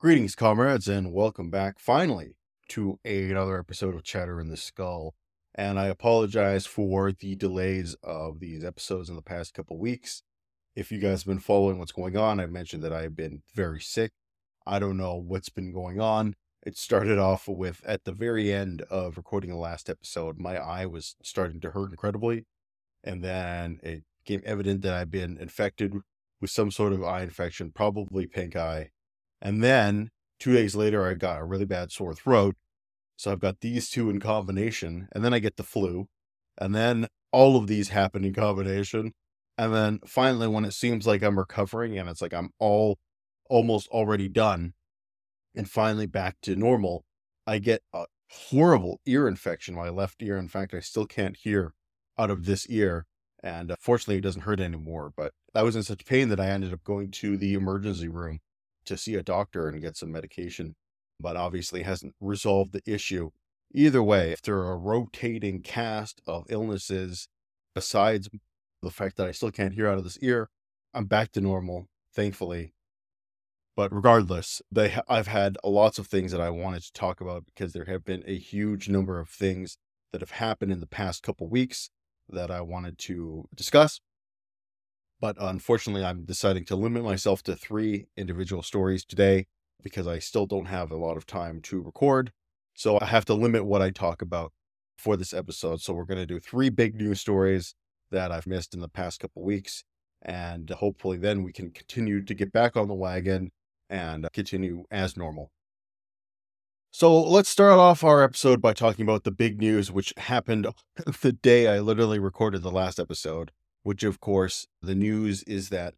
Greetings, comrades, and welcome back finally to another episode of Chatter in the Skull. And I apologize for the delays of these episodes in the past couple weeks. If you guys have been following what's going on, I've mentioned that I've been very sick. I don't know what's been going on. It started off with at the very end of recording the last episode, my eye was starting to hurt incredibly. And then it became evident that I've been infected with some sort of eye infection, probably pink eye and then two days later, I got a really bad sore throat. So I've got these two in combination. And then I get the flu. And then all of these happen in combination. And then finally, when it seems like I'm recovering and it's like I'm all almost already done and finally back to normal, I get a horrible ear infection my left ear. In fact, I still can't hear out of this ear. And uh, fortunately, it doesn't hurt anymore. But I was in such pain that I ended up going to the emergency room to see a doctor and get some medication, but obviously hasn't resolved the issue. Either way, after a rotating cast of illnesses, besides the fact that I still can't hear out of this ear, I'm back to normal, thankfully. But regardless, they I've had lots of things that I wanted to talk about because there have been a huge number of things that have happened in the past couple weeks that I wanted to discuss. But uh, unfortunately, I'm deciding to limit myself to three individual stories today because I still don't have a lot of time to record. So I have to limit what I talk about for this episode. So we're going to do three big news stories that I've missed in the past couple weeks. And hopefully, then we can continue to get back on the wagon and continue as normal. So let's start off our episode by talking about the big news, which happened the day I literally recorded the last episode which of course the news is that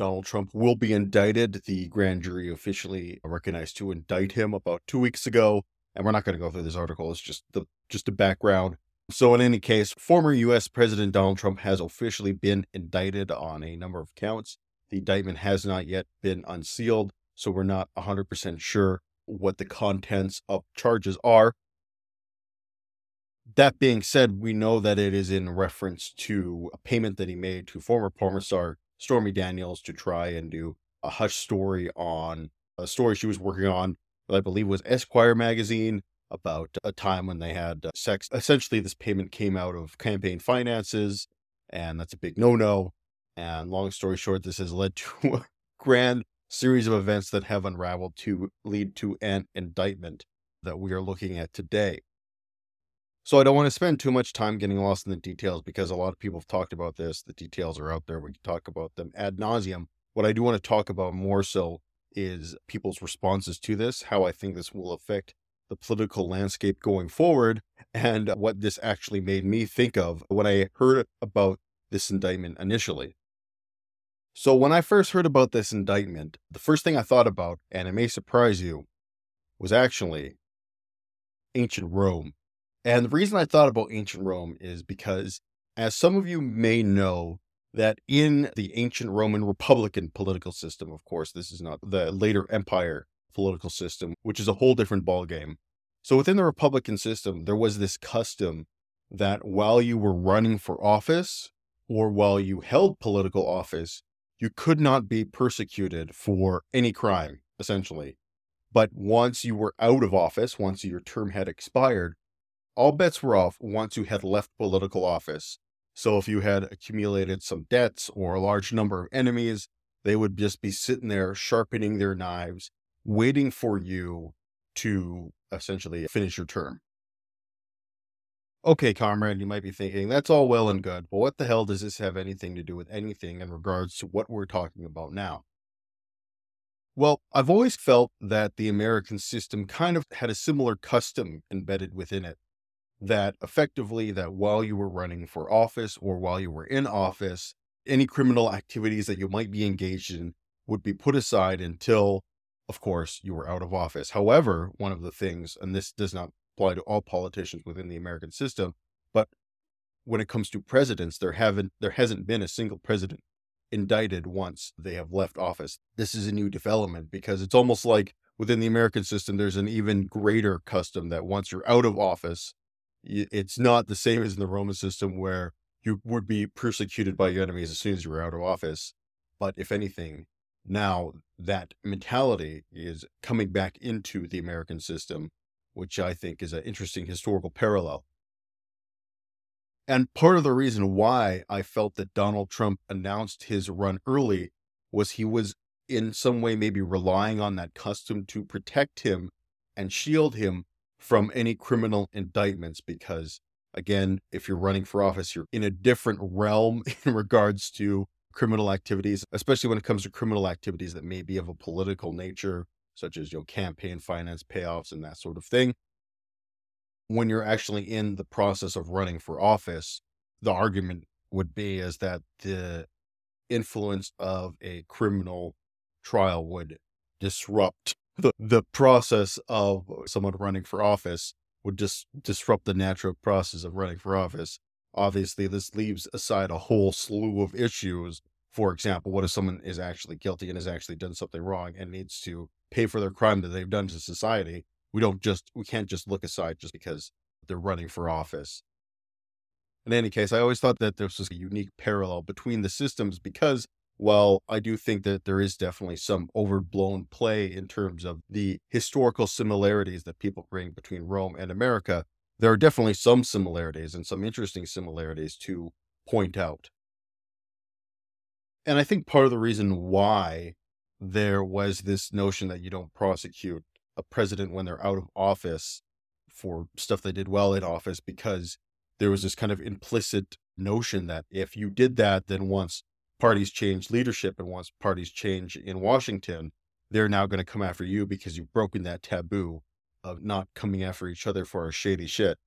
Donald Trump will be indicted. The grand jury officially recognized to indict him about two weeks ago. And we're not going to go through this article. It's just the just a background. So in any case, former US President Donald Trump has officially been indicted on a number of counts. The indictment has not yet been unsealed, so we're not 100% sure what the contents of charges are. That being said, we know that it is in reference to a payment that he made to former porn star Stormy Daniels to try and do a hush story on a story she was working on, that I believe was Esquire magazine, about a time when they had uh, sex. Essentially, this payment came out of campaign finances, and that's a big no no. And long story short, this has led to a grand series of events that have unraveled to lead to an indictment that we are looking at today. So I don't want to spend too much time getting lost in the details because a lot of people have talked about this. The details are out there. We can talk about them ad nauseum. What I do want to talk about more so is people's responses to this, how I think this will affect the political landscape going forward, and what this actually made me think of when I heard about this indictment initially. So, when I first heard about this indictment, the first thing I thought about, and it may surprise you, was actually ancient Rome and the reason I thought about ancient Rome is because, as some of you may know, that in the ancient Roman Republican political system, of course, this is not the later empire political system, which is a whole different ballgame. So within the Republican system, there was this custom that while you were running for office or while you held political office, you could not be persecuted for any crime, essentially. But once you were out of office, once your term had expired, all bets were off once you had left political office. So if you had accumulated some debts or a large number of enemies, they would just be sitting there sharpening their knives, waiting for you to essentially finish your term. Okay, comrade, you might be thinking, that's all well and good, but what the hell does this have anything to do with anything in regards to what we're talking about now? Well, I've always felt that the American system kind of had a similar custom embedded within it that effectively that while you were running for office or while you were in uh-huh. office, any criminal activities that you might be engaged in would be put aside until, of course, you were out of office. However, one of the things, and this does not apply to all politicians within the American system, but when it comes to presidents, there haven't there hasn't been a single president indicted once they have left office. This is a new development because it's almost like within the American system, there's an even greater custom that once you're out of office, it's not the same as in the Roman system where you would be persecuted by your enemies as soon as you were out of office. But if anything, Now, that mentality is coming back into the American system, which I think is an interesting historical parallel. And part of the reason why I felt that Donald Trump announced his run early was he was in some way maybe relying on that custom to protect him and shield him from any criminal indictments because again if you're running for office you're in a different realm in regards to criminal activities especially when it comes to criminal activities that may be of a political nature such as your know, campaign finance payoffs and that sort of thing. When you're actually in the process of running for office the argument would be is that the influence of a criminal trial would disrupt the, the process of someone running for office would just disrupt the natural process of running for office. Obviously, this leaves aside a whole slew of issues. For example, what if someone is actually guilty and has actually done something wrong and needs to pay for their crime that they've done to society? We don't just we can't just look aside just because they're running for office. In any case, I always thought that there was a unique parallel between the systems because while I do think that there is definitely some overblown play in terms of the historical similarities that people bring between Rome and America, there are definitely some similarities and some interesting similarities to point out. And I think part of the reason why there was this notion that you don't prosecute a president when they're out of office for stuff they did well in office because there was this kind of implicit notion that if you did that, then once parties change leadership and once parties change in Washington, they're now going to come after you because you've broken that taboo of not coming after each other for our shady shit.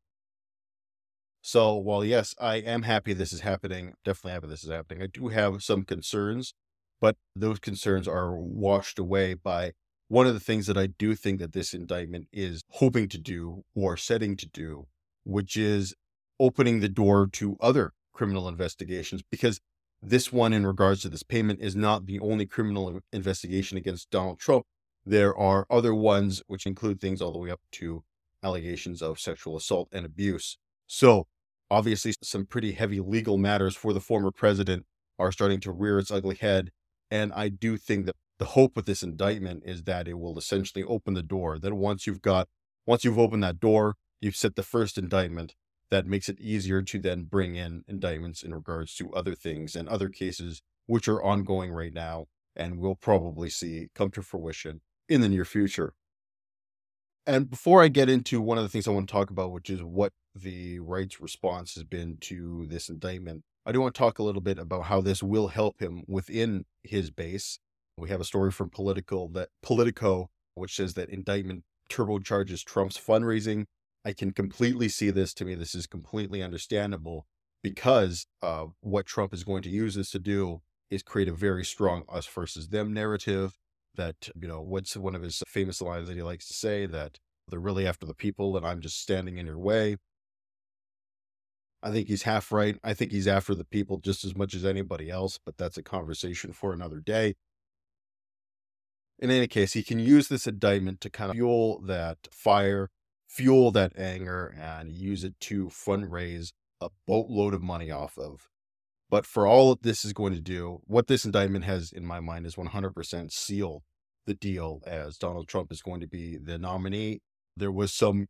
So while yes, I am happy this is happening, definitely happy this is happening. I do have some concerns, but those concerns are washed away by one of the things that I do think that this indictment is hoping to do or setting to do, which is opening the door to other criminal investigations because this one, in regards to this payment, is not the only criminal investigation against Donald Trump. There are other ones which include things all the way up to allegations of sexual assault and abuse. So, obviously, some pretty heavy legal matters for the former president are starting to rear its ugly head. And I do think that the hope with this indictment is that it will essentially open the door. That once you've got, once you've opened that door, you've set the first indictment that makes it easier to then bring in indictments in regards to other things and other cases which are ongoing right now and we'll probably see come to fruition in the near future. And before I get into one of the things I want to talk about, which is what the right's response has been to this indictment, I do want to talk a little bit about how this will help him within his base. We have a story from Political that Politico, which says that indictment turbocharges Trump's fundraising I can completely see this. To me, this is completely understandable because what Trump is going to use this to do is create a very strong us versus them narrative. That, you know, what's one of his famous lines that he likes to say that they're really after the people and I'm just standing in your way. I think he's half right. I think he's after the people just as much as anybody else, but that's a conversation for another day. In any case, he can use this indictment to kind of fuel that fire fuel that anger and use it to fundraise a boatload of money off of. But for all that this is going to do, what this indictment has in my mind is 100% seal the deal as Donald Trump is going to be the nominee. There was some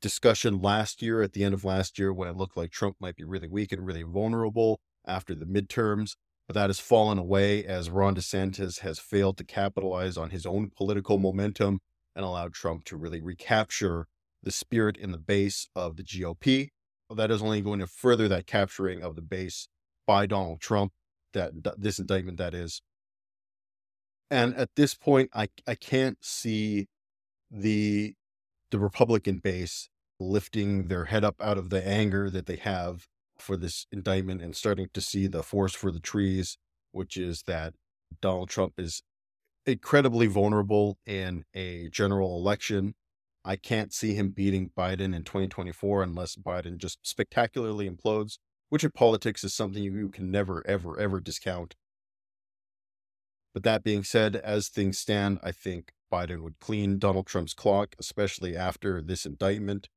discussion last year, at the end of last year, when it looked like Trump might be really weak and really vulnerable after the midterms. But that has fallen away as Ron DeSantis has failed to capitalize on his own political momentum and allowed Trump to really recapture the spirit and the base of the GOP. That is only going to further that capturing of the base by Donald Trump, that this indictment that is. And at this point, I, I can't see the the Republican base lifting their head up out of the anger that they have for this indictment and starting to see the forest for the trees, which is that Donald Trump is incredibly vulnerable in a general election I can't see him beating Biden in 2024 unless Biden just spectacularly implodes, which in politics is something you can never, ever, ever discount. But that being said, as things stand, I think Biden would clean Donald Trump's clock, especially after this indictment.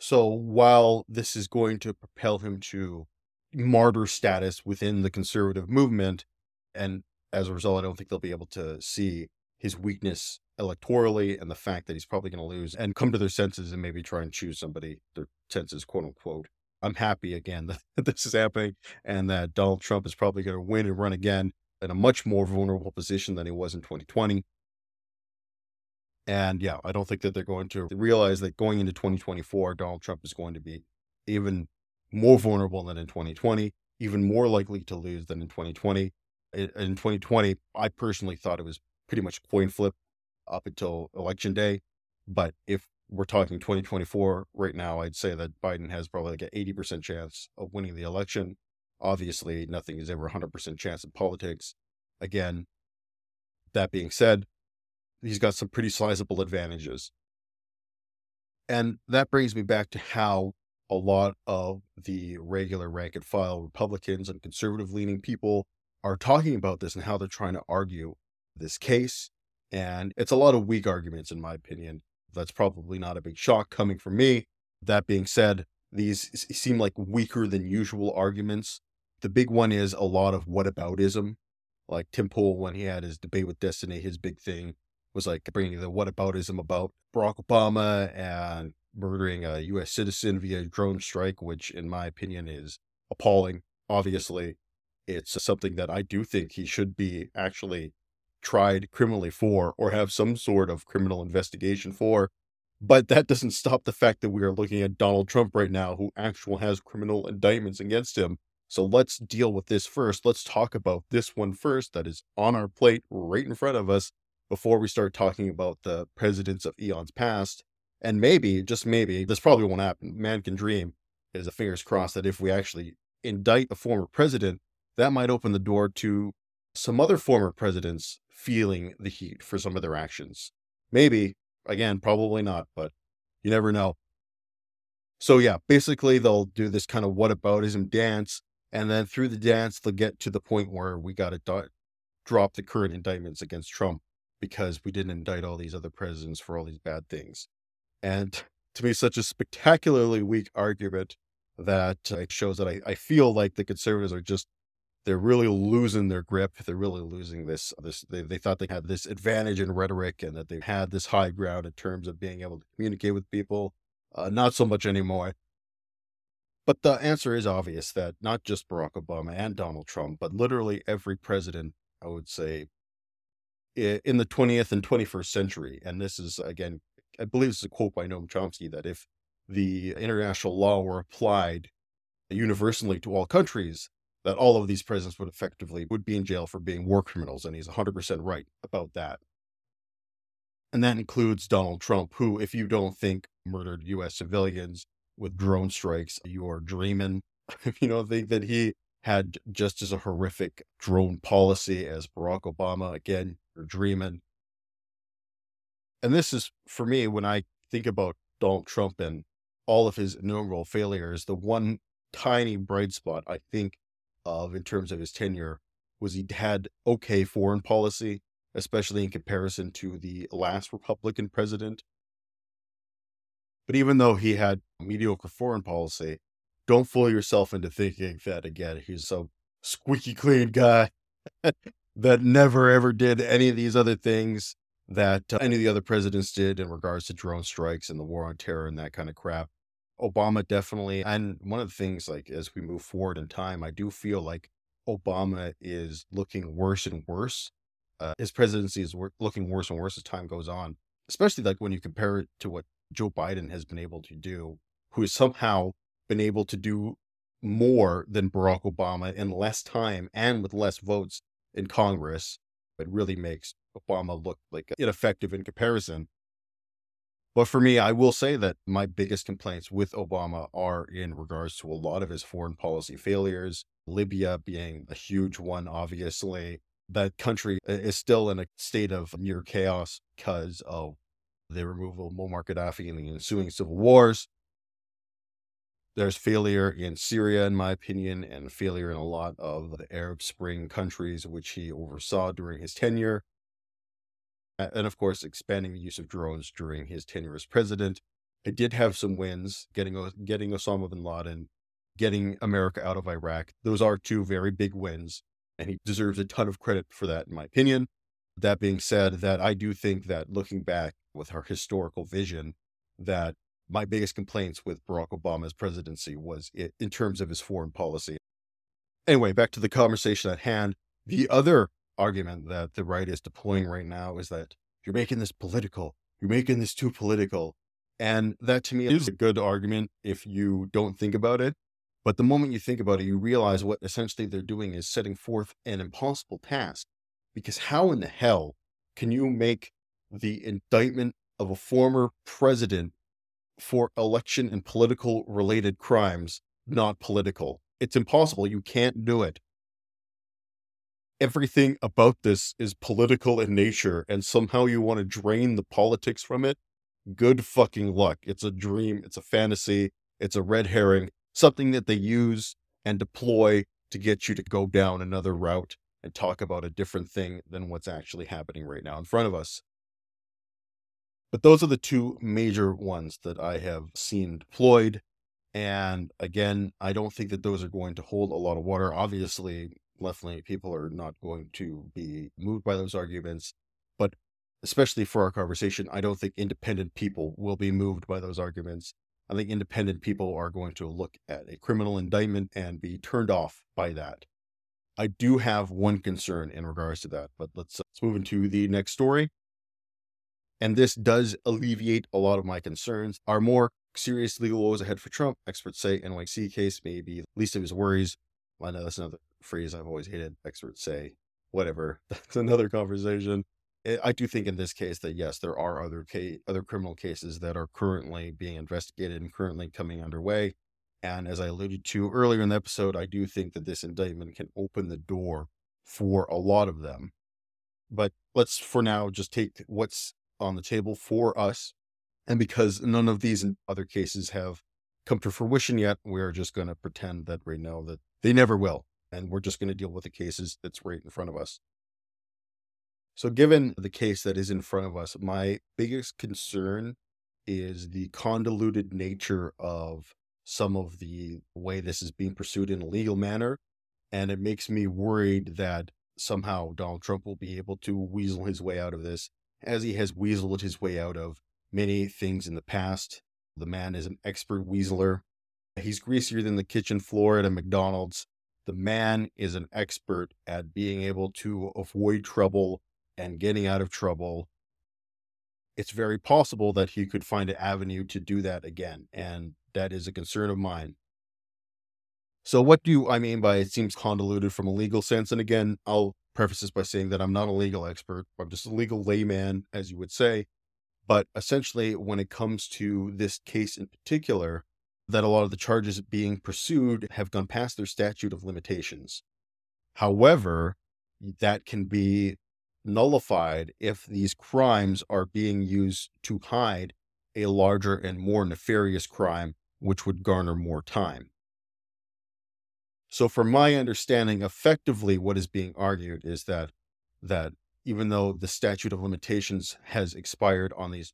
So while this is going to propel him to martyr status within the conservative movement, and as a result, I don't think they'll be able to see his weakness electorally and the fact that he's probably going to lose and come to their senses and maybe try and choose somebody, their senses, quote unquote. I'm happy again that this is happening and that Donald Trump is probably going to win and run again in a much more vulnerable position than he was in 2020. And yeah, I don't think that they're going to realize that going into 2024, Donald Trump is going to be even more vulnerable than in 2020, even more likely to lose than in 2020. In 2020, I personally thought it was pretty much coin flip up until election day. But if we're talking 2024 right now, I'd say that Biden has probably like an 80% chance of winning the election. Obviously, nothing is ever 100% chance in politics. Again, that being said, he's got some pretty sizable advantages. And that brings me back to how a lot of the regular rank and file Republicans and conservative leaning people are talking about this and how they're trying to argue this case. And it's a lot of weak arguments, in my opinion. That's probably not a big shock coming from me. That being said, these seem like weaker than usual arguments. The big one is a lot of whataboutism. Like Tim Pool, when he had his debate with Destiny, his big thing was like bringing the whataboutism about Barack Obama and murdering a U.S. citizen via drone strike, which, in my opinion, is appalling. Obviously, it's something that I do think he should be actually tried criminally for or have some sort of criminal investigation for. But that doesn't stop the fact that we are looking at Donald Trump right now, who actually has criminal indictments against him. So let's deal with this first. Let's talk about this one first that is on our plate right in front of us before we start talking about the presidents of eons past. And maybe, just maybe, this probably won't happen. Man can dream is a fingers crossed that if we actually indict a former president, that might open the door to some other former presidents feeling the heat for some of their actions. Maybe, again, probably not, but you never know. So, yeah, basically, they'll do this kind of whataboutism dance. And then through the dance, they'll get to the point where we got to do- drop the current indictments against Trump because we didn't indict all these other presidents for all these bad things. And to me, such a spectacularly weak argument that it shows that I, I feel like the conservatives are just they're really losing their grip. They're really losing this. This they, they thought they had this advantage in rhetoric and that they had this high ground in terms of being able to communicate with people. Uh, not so much anymore. But the answer is obvious that not just Barack Obama and Donald Trump, but literally every president, I would say, in the 20th and 21st century, and this is again, I believe this is a quote by Noam Chomsky that if the international law were applied universally to all countries, that all of these presidents would effectively would be in jail for being war criminals and he's 100% right about that. And that includes donald trump who if you don't think murdered us civilians with drone strikes you're dreaming. If you don't think that he had just as a horrific drone policy as barack obama again you're dreaming. And this is for me when i think about donald trump and all of his innumerable failures the one tiny bright spot i think of in terms of his tenure was he had okay foreign policy, especially in comparison to the last Republican president. But even though he had mediocre foreign policy, don't fool yourself into thinking that again, he's some squeaky clean guy that never ever did any of these other things that uh, any of the other presidents did in regards to drone strikes and the war on terror and that kind of crap. Obama definitely. And one of the things, like, as we move forward in time, I do feel like Obama is looking worse and worse. Uh, his presidency is wor- looking worse and worse as time goes on, especially like when you compare it to what Joe Biden has been able to do, who has somehow been able to do more than Barack Obama in less time and with less votes in Congress. It really makes Obama look like ineffective in comparison. But for me, I will say that my biggest complaints with Obama are in regards to a lot of his foreign policy failures, Libya being a huge one, obviously. That country is still in a state of near chaos because of the removal of Muammar Gaddafi and the ensuing civil wars. There's failure in Syria, in my opinion, and failure in a lot of the Arab Spring countries, which he oversaw during his tenure and of course, expanding the use of drones during his tenure as president. It did have some wins, getting getting Osama bin Laden, getting America out of Iraq. Those are two very big wins. and he deserves a ton of credit for that, in my opinion. That being said, that I do think that looking back with our historical vision, that my biggest complaints with Barack Obama's presidency was in terms of his foreign policy. Anyway, back to the conversation at hand. The other argument that the right is deploying right now is that you're making this political. You're making this too political. And that to me is a good argument if you don't think about it. But the moment you think about it, you realize what essentially they're doing is setting forth an impossible task. Because how in the hell can you make the indictment of a former president for election and political related crimes not political? It's impossible. You can't do it. Everything about this is political in nature, and somehow you want to drain the politics from it good fucking luck. It's a dream, it's a fantasy, it's a red herring, something that they use and deploy to get you to go down another route and talk about a different thing than what's actually happening right now in front of us. But those are the two major ones that I have seen deployed. And again, I don't think that those are going to hold a lot of water. Obviously, left leaning people are not going to be moved by those arguments. But especially for our conversation, I don't think independent people will be moved by those arguments. I think independent people are going to look at a criminal indictment and be turned off by that. I do have one concern in regards to that, but let's, let's move into the next story. And this does alleviate a lot of my concerns. Are more serious legal woes ahead for Trump? Experts say NYC case may be least of his worries. I know that's another phrase I've always hated. Experts say, whatever. That's another conversation. I do think in this case that yes, there are other case, other criminal cases that are currently being investigated and currently coming underway. And as I alluded to earlier in the episode, I do think that this indictment can open the door for a lot of them. But let's for now just take what's on the table for us. And because none of these other cases have come to fruition yet, we're just going to pretend that right now that they never will. And we're just going to deal with the cases that's right in front of us. So, given the case that is in front of us, my biggest concern is the convoluted nature of some of the way this is being pursued in a legal manner. And it makes me worried that somehow Donald Trump will be able to weasel his way out of this, as he has weaseled his way out of many things in the past. The man is an expert weaseler. He's greasier than the kitchen floor at a McDonald's. The man is an expert at being able to avoid trouble and getting out of trouble, it's very possible that he could find an avenue to do that again. And that is a concern of mine. So, what do I mean by it seems convoluted from a legal sense? And again, I'll preface this by saying that I'm not a legal expert. I'm just a legal layman, as you would say. But essentially, when it comes to this case in particular, that a lot of the charges being pursued have gone past their statute of limitations. However, that can be nullified if these crimes are being used to hide a larger and more nefarious crime, which would garner more time. So, from my understanding, effectively what is being argued is that that even though the statute of limitations has expired on these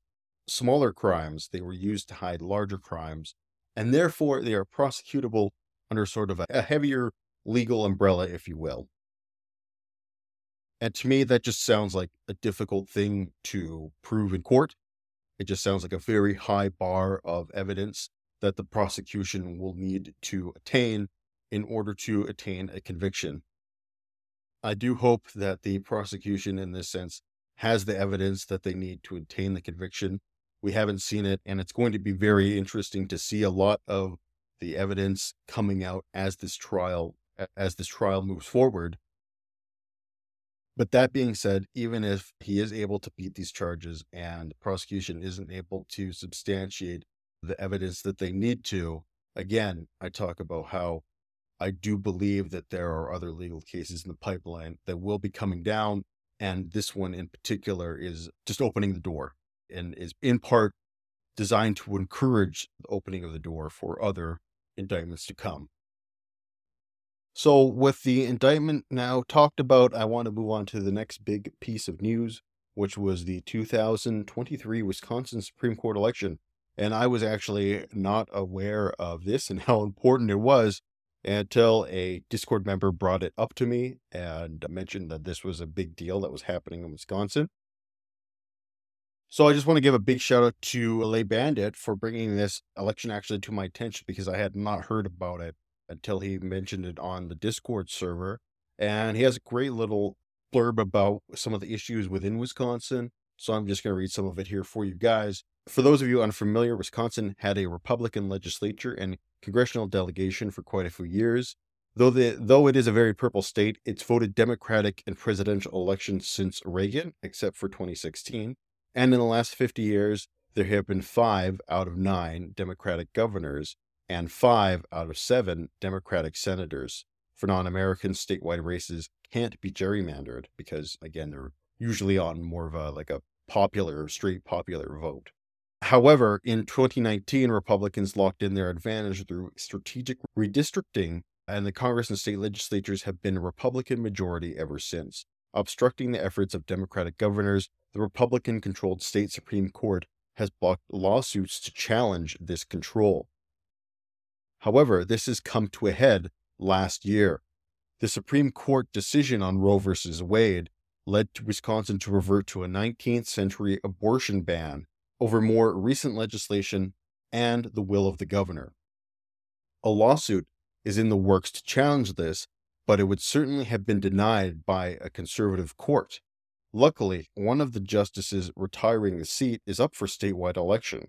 smaller crimes, they were used to hide larger crimes, and therefore they are prosecutable under sort of a, heavier legal umbrella, if you will. And to me, that just sounds like a difficult thing to prove in court. It just sounds like a very high bar of evidence that the prosecution will need to attain in order to attain a conviction. I do hope that the prosecution, in this sense, has the evidence that they need to attain the conviction. We haven't seen it, and it's going to be very interesting to see a lot of the evidence coming out as this trial as this trial moves forward but that being said, even if he is able to beat these charges and prosecution isn't able to substantiate the evidence that they need to, again, I talk about how I do believe that there are other legal cases in the pipeline that will be coming down. And this one in particular is just opening the door and is in part designed to encourage the opening of the door for other indictments to come. So, with the indictment now talked about, I want to move on to the next big piece of news, which was the 2023 Wisconsin Supreme Court election. And I was actually not aware of this and how important it was until a Discord member brought it up to me and mentioned that this was a big deal that was happening in Wisconsin. So I just want to give a big shout out to Lay Bandit for bringing this election actually to my attention because I had not heard about it until he mentioned it on the Discord server. And he has a great little blurb about some of the issues within Wisconsin. So I'm just going to read some of it here for you guys. For those of you unfamiliar, Wisconsin had a Republican legislature and congressional delegation for quite a few years. Though the though it is a very purple state, it's voted Democratic in presidential elections since Reagan, except for 2016. And in the last 50 years, there have been five out of nine Democratic governors and five out of seven Democratic senators. For non American statewide races can't be gerrymandered because, again, they're usually on more of a like a popular, straight popular vote. However, in 2019, Republicans locked in their advantage through strategic redistricting, and the Congress and state legislatures have been a Republican majority ever since. Obstructing the efforts of Democratic governors, the Republican controlled state Supreme Court has blocked lawsuits to challenge this control. However, this has come to a head last year. The Supreme Court decision on Roe v. Wade led to Wisconsin to revert to a 19th century abortion ban over more recent legislation and the will of the governor. A lawsuit is in the works to challenge this, but it would certainly have been denied by a conservative court. Luckily, one of the justices retiring the seat is up for statewide election.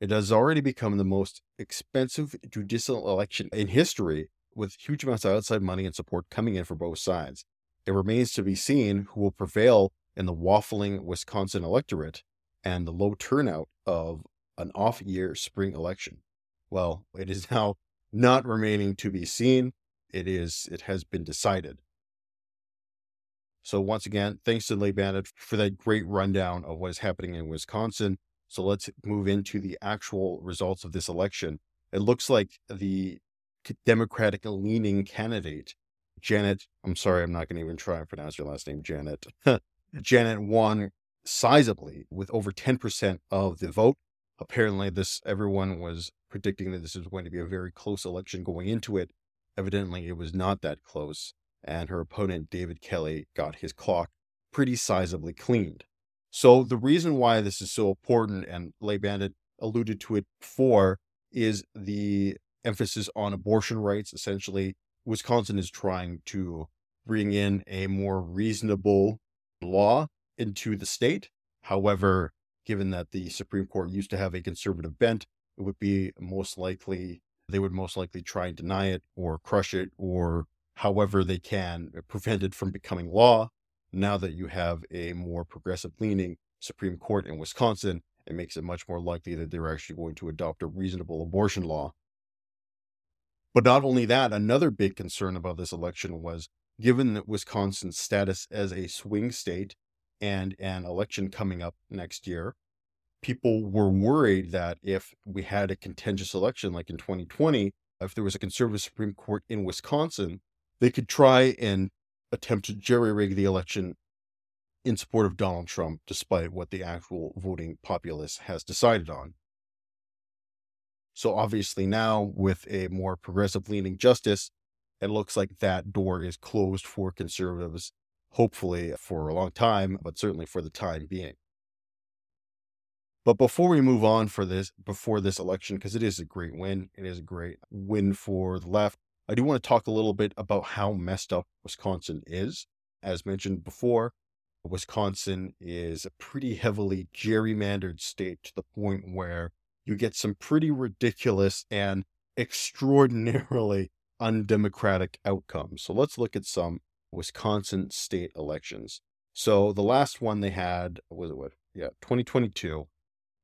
It has already become the most expensive judicial election in history, with huge amounts of outside money and support coming in for both sides. It remains to be seen who will prevail in the waffling Wisconsin electorate and the low turnout of an off year spring election. Well, it is now not remaining to be seen. It is it has been decided. So once again, thanks to Lay Bandit for that great rundown of what is happening in Wisconsin. So let's move into the actual results of this election. It looks like the Democratic leaning candidate, Janet, I'm sorry, I'm not going to even try and pronounce your last name, Janet. Janet won sizably with over 10% of the vote. Apparently, this everyone was predicting that this was going to be a very close election going into it. Evidently, it was not that close and her opponent, David Kelly, got his clock pretty sizably cleaned. So, the reason why this is so important, and Lay Bandit alluded to it before, is the emphasis on abortion rights. Essentially, Wisconsin is trying to bring in a more reasonable law into the state. However, given that the Supreme Court used to have a conservative bent, it would be most likely, they would most likely try and deny it or crush it or however they can uh, prevent it from becoming law. Now that you have a more progressive leaning Supreme Court in Wisconsin, it makes it much more likely that they're actually going to adopt a reasonable abortion law. But not only that, another big concern about this election was given that Wisconsin's status as a swing state and an election coming up next year, people were worried that if we had a contentious election like in 2020, if there was a conservative Supreme Court in Wisconsin, they could try and attempt to jerry rig the election in support of Donald Trump, despite what the actual voting populace has decided on. So, obviously, now with a more progressive leaning justice, it looks like that door is closed for conservatives, hopefully for a long time, but certainly for the time being. But before we move on for this, before this election, because it is a great win, it is a great win for the left. I do want to talk a little bit about how messed up Wisconsin is. As mentioned before, Wisconsin is a pretty heavily gerrymandered state to the point where you get some pretty ridiculous and extraordinarily undemocratic outcomes. So let's look at some Wisconsin state elections. So the last one they had was it what? Yeah, 2022.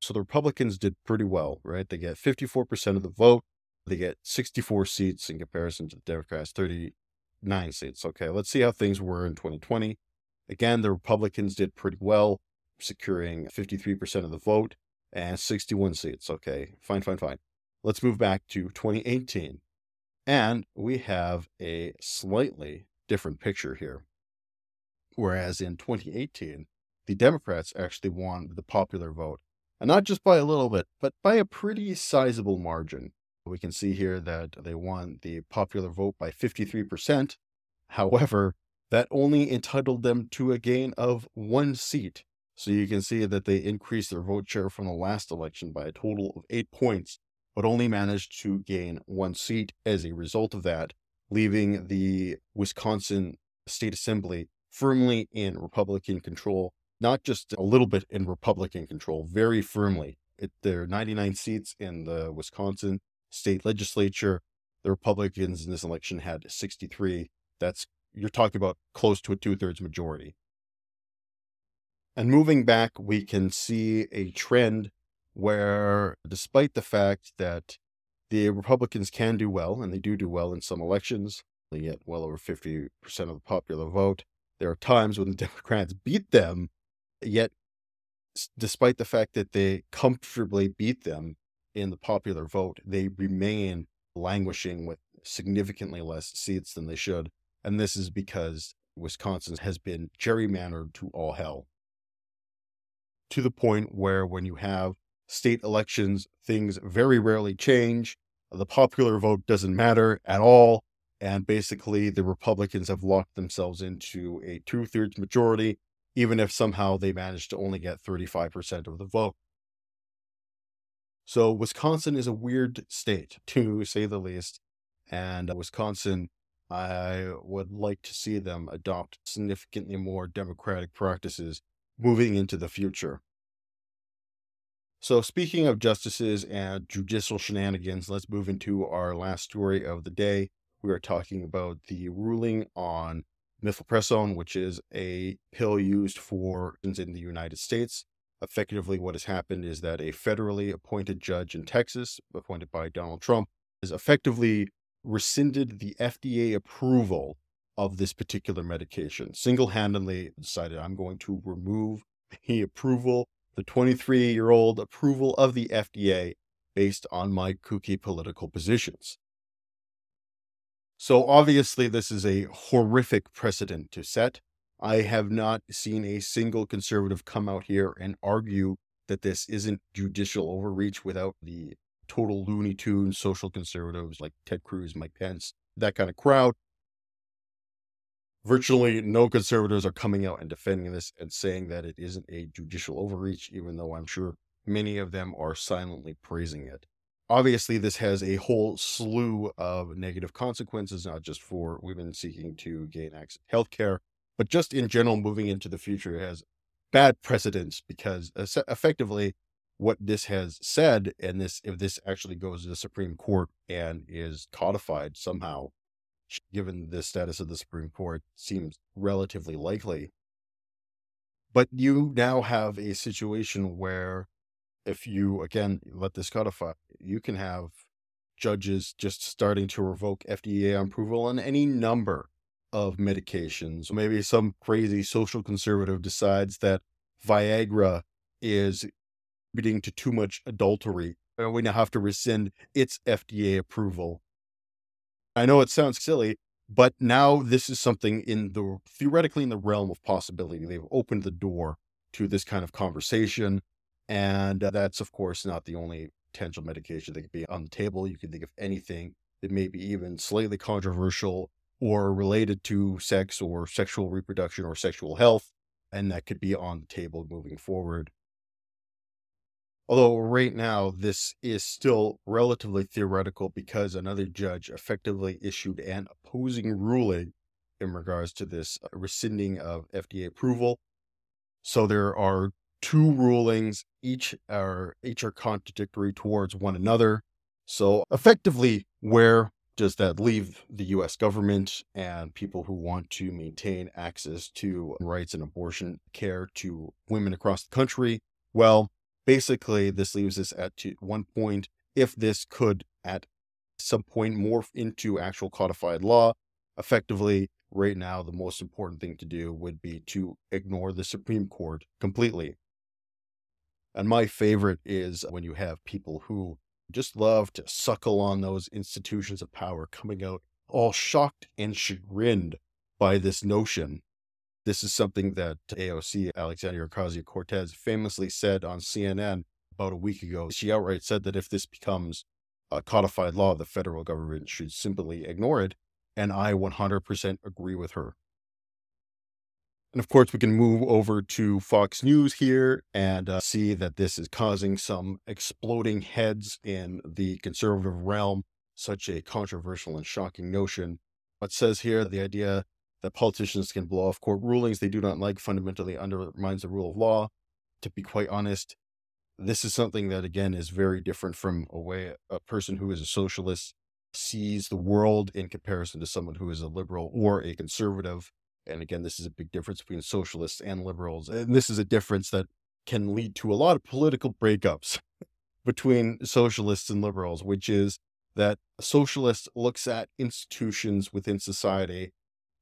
So the Republicans did pretty well, right? They get 54% of the vote. They get 64 seats in comparison to the Democrats, 39 seats. Okay, let's see how things were in 2020. Again, the Republicans did pretty well, securing 53% of the vote and 61 seats. Okay, fine, fine, fine. Let's move back to 2018. And we have a slightly different picture here. Whereas in 2018, the Democrats actually won the popular vote. And not just by a little bit, but by a pretty sizable margin. We can see here that they won the popular vote by 53%. However, that only entitled them to a gain of one seat. So you can see that they increased their vote share from the last election by a total of eight points, but only managed to gain one seat as a result of that, leaving the Wisconsin State Assembly firmly in Republican control, not just a little bit in Republican control, very firmly. It, there are 99 seats in the Wisconsin state legislature. The Republicans in this election had 63. That's, you're talking about close to a two thirds majority. And moving back, we can see a trend where, despite the fact that the Republicans can do well, and they do do well in some elections, they get well over 50% of the popular vote. There are times when the Democrats beat them, yet, despite the fact that they comfortably beat them in the popular vote, they remain languishing with significantly less seats than they should. And this is because Wisconsin has been gerrymandered to all hell. To the point where when you have state elections, things very rarely change. The popular vote doesn't matter at all. And basically, the Republicans have locked themselves into a two thirds majority, even if somehow they manage to only get 35% of the vote. So, Wisconsin is a weird state, to say the least. And Wisconsin, I would like to see them adopt significantly more democratic practices moving into the future. So, speaking of justices and judicial shenanigans, let's move into our last story of the day. We are talking about the ruling on mifepristone, which is a pill used for in the United States. Effectively, what has happened is that a federally appointed judge in Texas, appointed by Donald Trump, has effectively rescinded the FDA approval of this particular medication. Single handedly decided, I'm going to remove the approval the 23 year old approval of the FDA based on my kooky political positions. So, obviously, this is a horrific precedent to set. I have not seen a single conservative come out here and argue that this isn't judicial overreach without the total Looney Tunes social conservatives like Ted Cruz, Mike Pence, that kind of crowd virtually no conservatives are coming out and defending this and saying that it isn't a judicial overreach, even though I'm sure many of them are silently praising it. Obviously, this has a whole slew of negative consequences, not just for women seeking to gain access to healthcare, but just in general, moving into the future, has bad precedents because effectively what this has said, and this if this actually goes to the Supreme Court and is codified somehow, given the status of the Supreme Court, seems relatively likely. But you now have a situation where, if you again let this codify, you can have judges just starting to revoke FDA approval on any number of medications. Maybe some crazy social conservative decides that Viagra is leading to too much adultery, and we now have to rescind its FDA approval I know it sounds silly, but now this is something in the theoretically in the realm of possibility. They've opened the door to this kind of conversation. And uh, that's, of course, not the only potential medication that could be on the table. You can think of anything that may be even slightly controversial or related to sex or sexual reproduction or sexual health. And that could be on the table moving forward. Although right now this is still relatively theoretical because another judge effectively issued an opposing ruling in regards to this uh, rescinding of FDA approval. So there are two rulings, each are each are contradictory towards one another. So effectively, where does that leave the US government and people who want to maintain access to rights and abortion care to women across the country? Well, basically this leaves us at one point if this could at some point morph into actual codified law effectively right now the most important thing to do would be to ignore the supreme court completely and my favorite is when you have people who just love to suckle on those institutions of power coming out all shocked and chagrined by this notion this is something that AOC, Alexandria Ocasio Cortez, famously said on CNN about a week ago. She outright said that if this becomes a codified law, the federal government should simply ignore it. And I 100% agree with her. And of course, we can move over to Fox News here and uh, see that this is causing some exploding heads in the conservative realm. Such a controversial and shocking notion. What says here the idea that politicians can blow off court rulings they do not like fundamentally undermines the rule of law. To be quite honest, this is something that, again, is very different from a way a person who is a socialist sees the world in comparison to someone who is a liberal or a conservative. And again, this is a big difference between socialists and liberals. And this is a difference that can lead to a lot of political breakups between socialists and liberals, which is that a socialist looks at institutions within society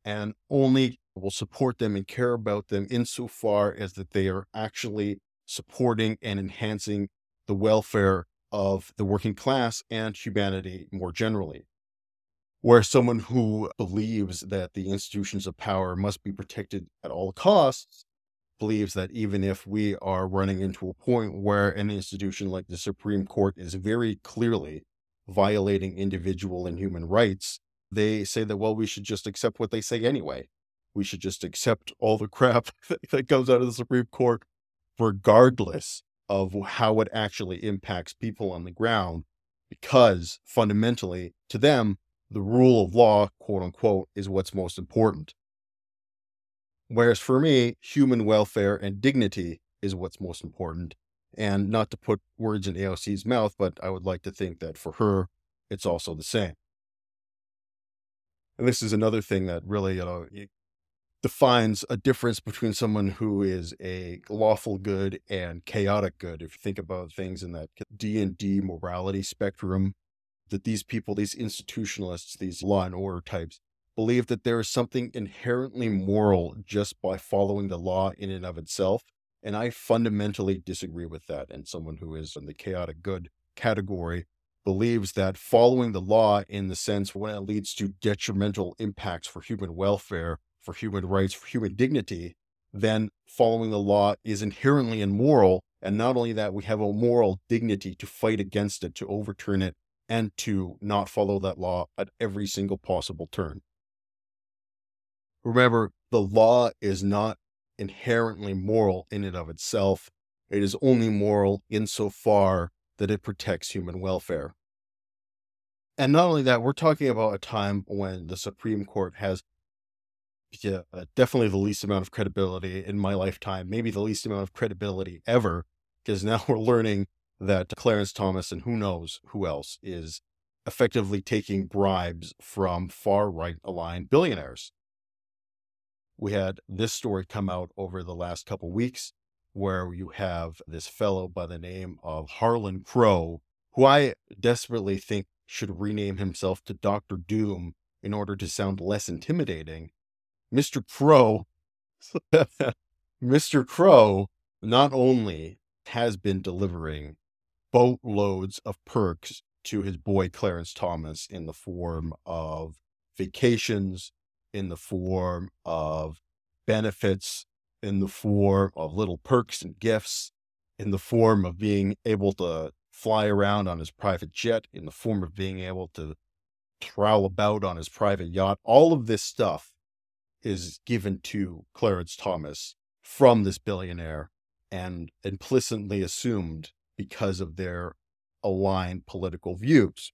and only will support them and care about them insofar as that they are actually supporting and enhancing the welfare of the working class and humanity more generally. Where someone who believes that the institutions of power must be protected at all costs believes that even if we are running into a point where an institution like the Supreme Court is very clearly violating individual and human rights, they say that, well, we should just accept what they say anyway. We should just accept all the crap that comes out of the Supreme Court, regardless of how it actually impacts people on the ground, because fundamentally, to them, the rule of law, quote unquote, is what's most important. Whereas for me, human welfare and dignity is what's most important. And not to put words in AOC's mouth, but I would like to think that for her, it's also the same. And this is another thing that really, you know, defines a difference between someone who is a lawful good and chaotic good. If you think about things in that D and D morality spectrum, that these people, these institutionalists, these law and order types, believe that there is something inherently moral just by following the law in and of itself. And I fundamentally disagree with that. And someone who is in the chaotic good category believes that following the law in the sense when it leads to detrimental impacts for human welfare for human rights, for human dignity, then following the law is inherently immoral. And not only that, we have a moral dignity to fight against it, to overturn it, and to not follow that law at every single possible turn. Remember, the law is not inherently moral in and of itself. It is only moral insofar that it protects human welfare. And not only that, we're talking about a time when the Supreme Court has yeah, uh, definitely the least amount of credibility in my lifetime, maybe the least amount of credibility ever, because now we're learning that Clarence Thomas and who knows who else is effectively taking bribes from far right aligned billionaires. We had this story come out over the last couple weeks where you have this fellow by the name of Harlan Crow, who I desperately think should rename himself to Dr. Doom in order to sound less intimidating Mr. Crow, Mr. Crow not only has been delivering boatloads of perks to his boy Clarence Thomas in the form of vacations, in the form of benefits, in the form of little perks and gifts, in the form of being able to fly around on his private jet, in the form of being able to travel about on his private yacht. All of this stuff is given to Clarence Thomas from this billionaire and implicitly assumed because of their aligned political views.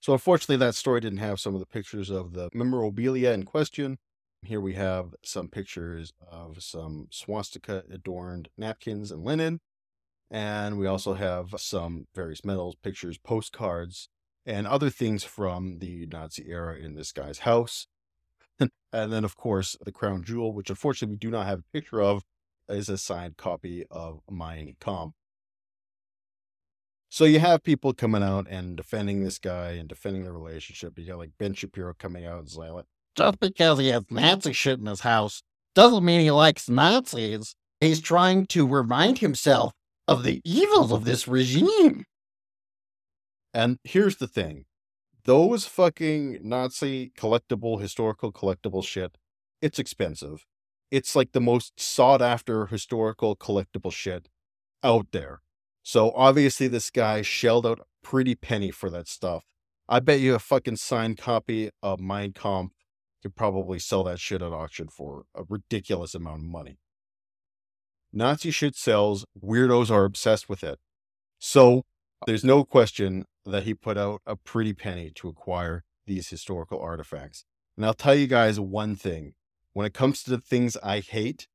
So, unfortunately, that story didn't have some of the pictures of the memorabilia in question. Here we have some pictures of some swastika adorned napkins and linen. And we also have some various medals, pictures, postcards, and other things from the Nazi era in this guy's house. and then, of course, the crown jewel, which unfortunately we do not have a picture of, is a signed copy of Mein Kampf. So you have people coming out and defending this guy and defending the relationship. You got like Ben Shapiro coming out and saying, like, just because he has Nazi shit in his house doesn't mean he likes Nazis. He's trying to remind himself of the evils of this regime. And here's the thing those fucking Nazi collectible, historical collectible shit, it's expensive. It's like the most sought after historical collectible shit out there. So obviously, this guy shelled out a pretty penny for that stuff. I bet you a fucking signed copy of Mein Kampf could probably sell that shit at auction for a ridiculous amount of money. Nazi shit sells, weirdos are obsessed with it. So there's no question that he put out a pretty penny to acquire these historical artifacts. And I'll tell you guys one thing when it comes to the things I hate,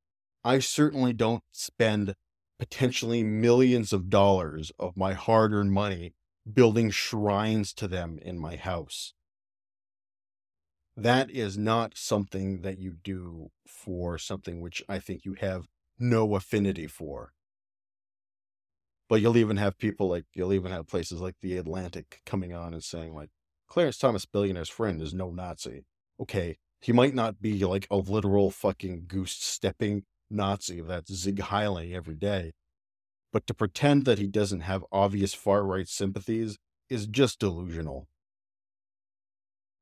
I certainly don't spend potentially millions of dollars of my hard earned money building shrines to them in my house. That is not something that you do for something which I think you have no affinity for. But you'll even have people like, you'll even have places like the Atlantic coming on and saying, like, Clarence Thomas, billionaire's friend, is no Nazi. Okay, he might not be like a literal fucking goose stepping Nazi that's Sieg Heiling every day. But to pretend that he doesn't have obvious far right sympathies is just delusional.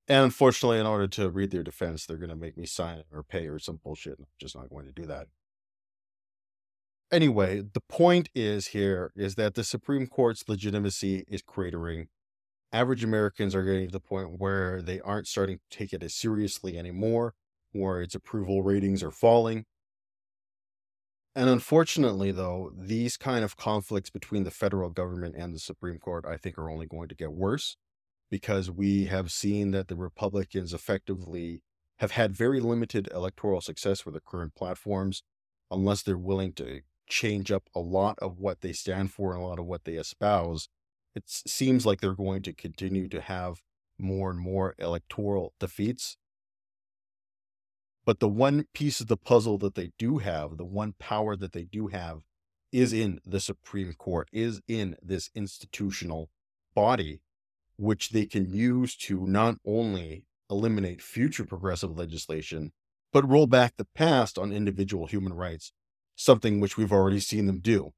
And unfortunately, in order to read their defense, they're going to make me sign or pay or some bullshit. I'm just not going to do that. Anyway, the point is here is that the Supreme Court's legitimacy is cratering. Average Americans are getting to the point where they aren't starting to take it as seriously anymore, where its approval ratings are falling. And unfortunately, though, these kind of conflicts between the federal government and the Supreme Court, I think, are only going to get worse because we have seen that the Republicans effectively have had very limited electoral success with the current platforms unless they're willing to change up a lot of what they stand for and a lot of what they espouse. It seems like they're going to continue to have more and more electoral defeats but the one piece of the puzzle that they do have, the one power that they do have, is in the Supreme Court, is in this institutional body, which they can use to not only eliminate future progressive legislation, but roll back the past on individual human rights, something which we've already seen them do.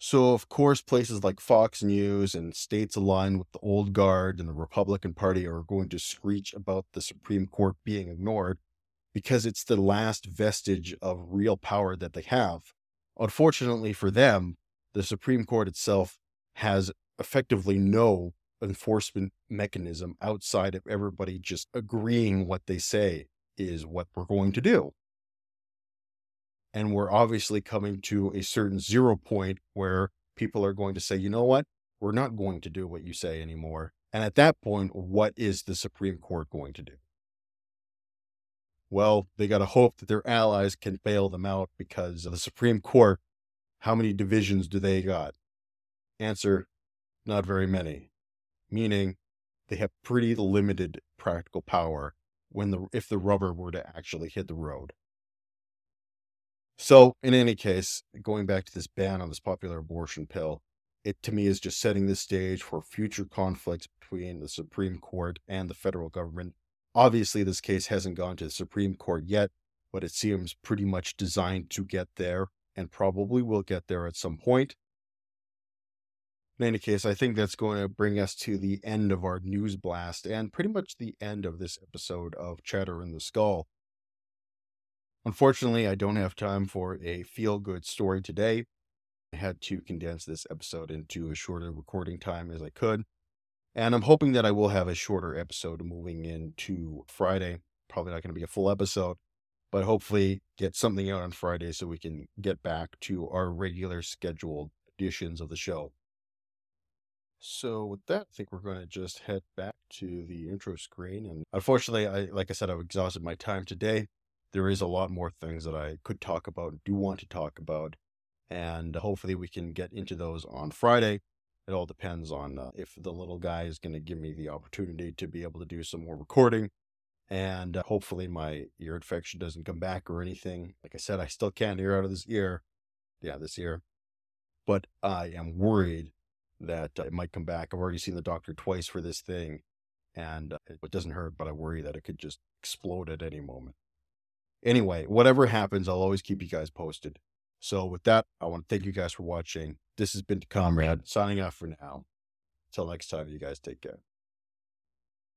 So, of course, places like Fox News and states aligned with the old guard and the Republican Party are going to screech about the Supreme Court being ignored because it's the last vestige of real power that they have. Unfortunately for them, the Supreme Court itself has effectively no enforcement mechanism outside of everybody just agreeing what they say is what we're going to do. And we're obviously coming to a certain zero point where people are going to say, you know what? We're not going to do what you say anymore. And at that point, what is the Supreme Court going to do? Well, they got to hope that their allies can bail them out because the Supreme Court, how many divisions do they got? Answer, not very many. Meaning they have pretty limited practical power when the if the rubber were to actually hit the road. So, in any case, going back to this ban on this popular abortion pill, it to me is just setting the stage for future conflicts between the Supreme Court and the federal government. Obviously, this case hasn't gone to the Supreme Court yet, but it seems pretty much designed to get there and probably will get there at some point. In any case, I think that's going to bring us to the end of our news blast and pretty much the end of this episode of Chatter in the Skull. Unfortunately, I don't have time for a feel good story today. I had to condense this episode into a shorter recording time as I could. And I'm hoping that I will have a shorter episode moving into Friday. Probably not going to be a full episode, but hopefully get something out on Friday so we can get back to our regular scheduled editions of the show. So with that, I think we're going to just head back to the intro screen. And unfortunately, I like I said, I've exhausted my time today there is a lot more things that I could talk about, do want to talk about, and hopefully we can get into those on Friday. It all depends on uh, if the little guy is going to give me the opportunity to be able to do some more recording. And uh, hopefully my ear infection doesn't come back or anything. Like I said, I still can't hear out of this ear. Yeah, this ear. But I am worried that uh, it might come back. I've already seen the doctor twice for this thing. And uh, it doesn't hurt, but I worry that it could just explode at any moment. Anyway, whatever happens, I'll always keep you guys posted. So with that, I want to thank you guys for watching. This has been Comrade signing off for now. Until next time, you guys take care.